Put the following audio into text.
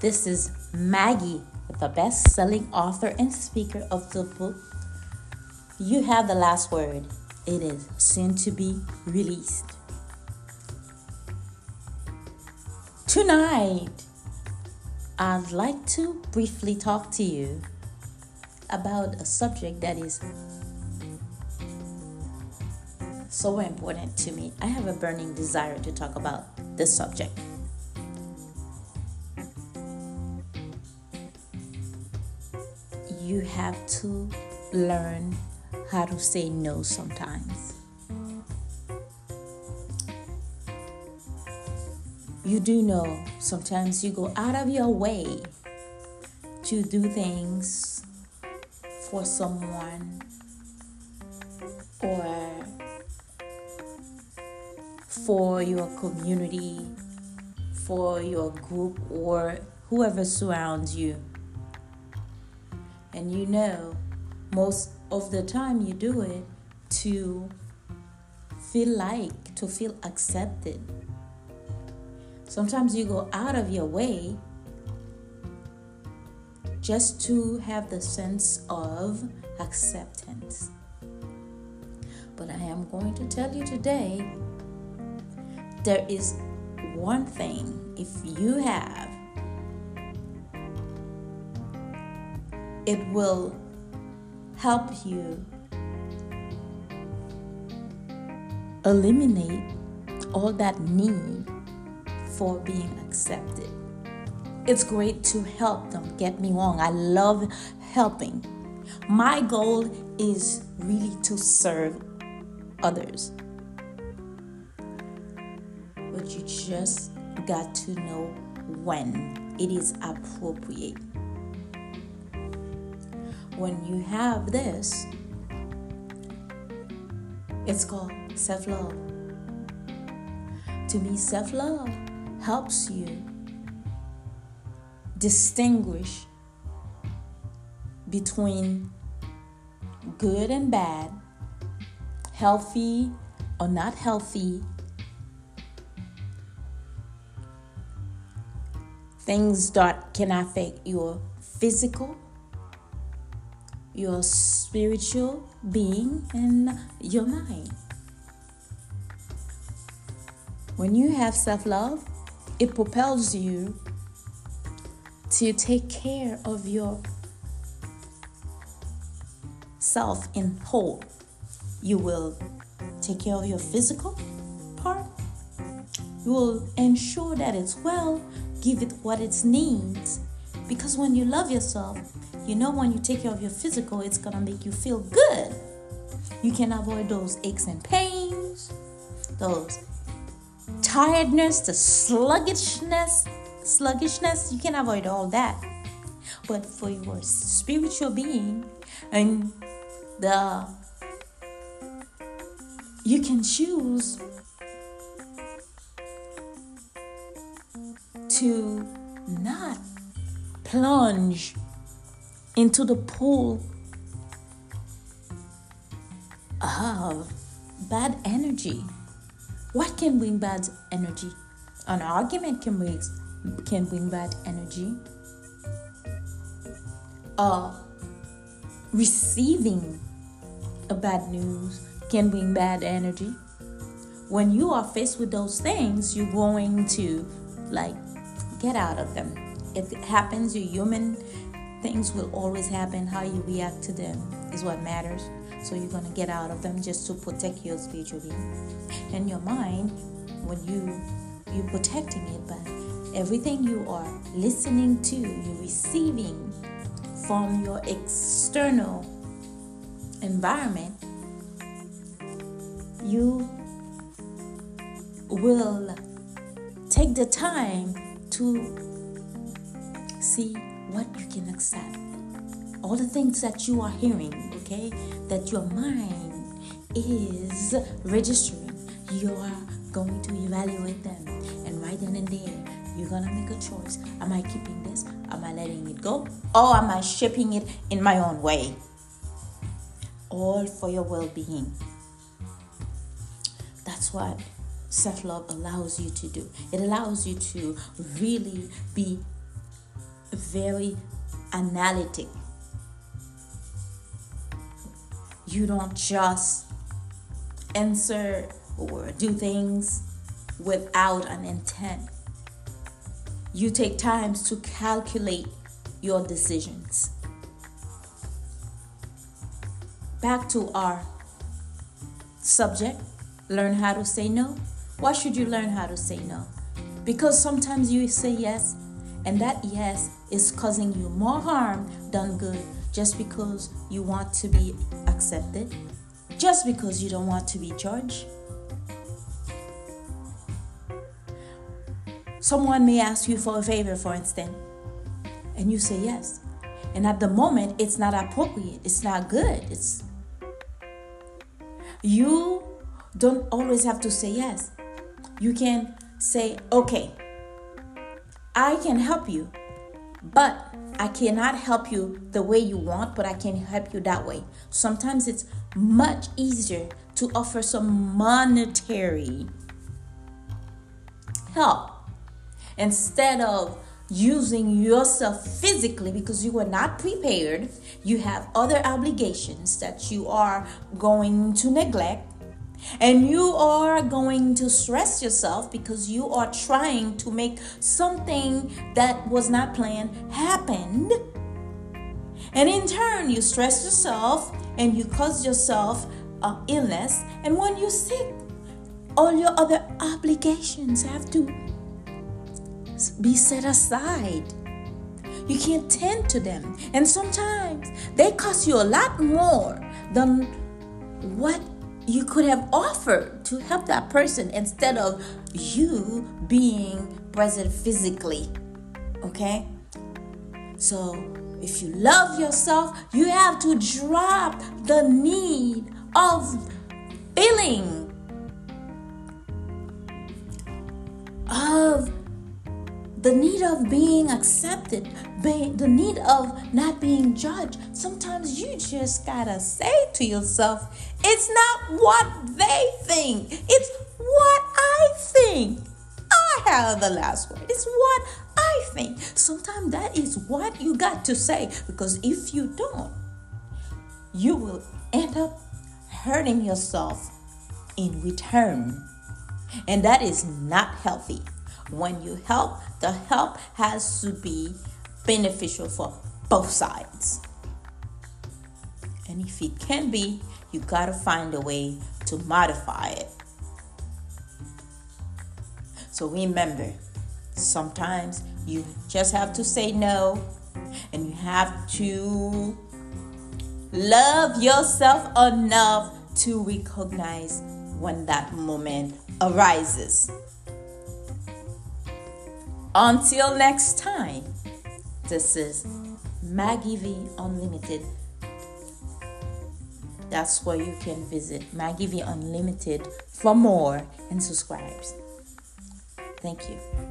This is Maggie, the best selling author and speaker of the book. You have the last word. It is soon to be released. Tonight, I'd like to briefly talk to you about a subject that is so important to me. I have a burning desire to talk about this subject. You have to learn how to say no sometimes. You do know sometimes you go out of your way to do things for someone or for your community, for your group, or whoever surrounds you. And you know, most of the time you do it to feel like, to feel accepted. Sometimes you go out of your way just to have the sense of acceptance. But I am going to tell you today there is one thing if you have, it will help you eliminate all that need for being accepted. It's great to help them, get me wrong. I love helping. My goal is really to serve others. But you just got to know when it is appropriate. When you have this, it's called self love. To me, self love helps you distinguish between good and bad, healthy or not healthy, things that can affect your physical, your spiritual being, and your mind. When you have self love, it propels you to take care of your self in whole. You will take care of your physical part. You will ensure that it's well, give it what it needs. Because when you love yourself, you know when you take care of your physical, it's gonna make you feel good. You can avoid those aches and pains, those tiredness, the sluggishness, sluggishness. You can avoid all that. But for your spiritual being and the you can choose to not plunge into the pool of bad energy. What can bring bad energy? An argument can bring can bring bad energy. Uh, receiving a bad news can bring bad energy. When you are faced with those things, you're going to like get out of them. If it happens, you're human. Things will always happen. How you react to them is what matters. So you're gonna get out of them just to protect your spiritual and your mind. When you you're protecting it, but everything you are listening to, you're receiving from your external environment, you will take the time to see what you can accept. All the things that you are hearing, okay, that your mind is registering, you are going to evaluate them. And right then and there, you're gonna make a choice. Am I keeping this? Am I letting it go? Or am I shaping it in my own way? All for your well being. That's what self love allows you to do. It allows you to really be very analytic. You don't just answer or do things without an intent. You take times to calculate your decisions. Back to our subject learn how to say no. Why should you learn how to say no? Because sometimes you say yes, and that yes is causing you more harm than good just because you want to be accepted, just because you don't want to be judged. Someone may ask you for a favor, for instance, and you say yes. And at the moment, it's not appropriate, it's not good. It's you don't always have to say yes. You can say, okay, I can help you, but I cannot help you the way you want, but I can help you that way. Sometimes it's much easier to offer some monetary help instead of using yourself physically because you were not prepared. You have other obligations that you are going to neglect. And you are going to stress yourself because you are trying to make something that was not planned happen. And in turn, you stress yourself and you cause yourself uh, illness. And when you're sick, all your other obligations have to be set aside. You can't tend to them. And sometimes they cost you a lot more than what you could have offered to help that person instead of you being present physically. Okay? So, if you love yourself, you have to drop the need of feeling of the need of being accepted, the need of not being judged. Sometimes you just gotta say to yourself, it's not what they think, it's what I think. I have the last word. It's what I think. Sometimes that is what you got to say because if you don't, you will end up hurting yourself in return. And that is not healthy. When you help, the help has to be beneficial for both sides. And if it can be, you gotta find a way to modify it. So remember, sometimes you just have to say no, and you have to love yourself enough to recognize when that moment arises. Until next time, this is Maggie V Unlimited. That's where you can visit Maggie V Unlimited for more and subscribes. Thank you.